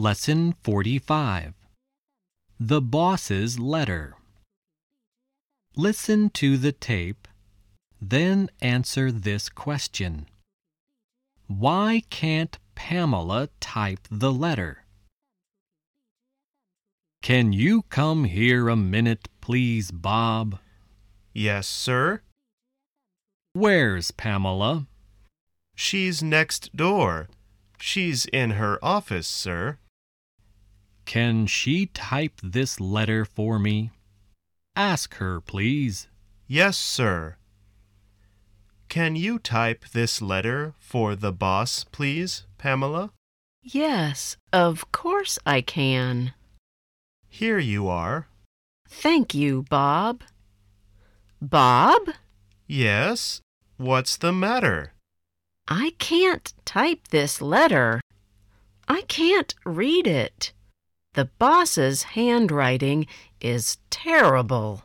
Lesson 45 The Boss's Letter. Listen to the tape, then answer this question Why can't Pamela type the letter? Can you come here a minute, please, Bob? Yes, sir. Where's Pamela? She's next door. She's in her office, sir. Can she type this letter for me? Ask her, please. Yes, sir. Can you type this letter for the boss, please, Pamela? Yes, of course I can. Here you are. Thank you, Bob. Bob? Yes? What's the matter? I can't type this letter. I can't read it. The boss's handwriting is terrible.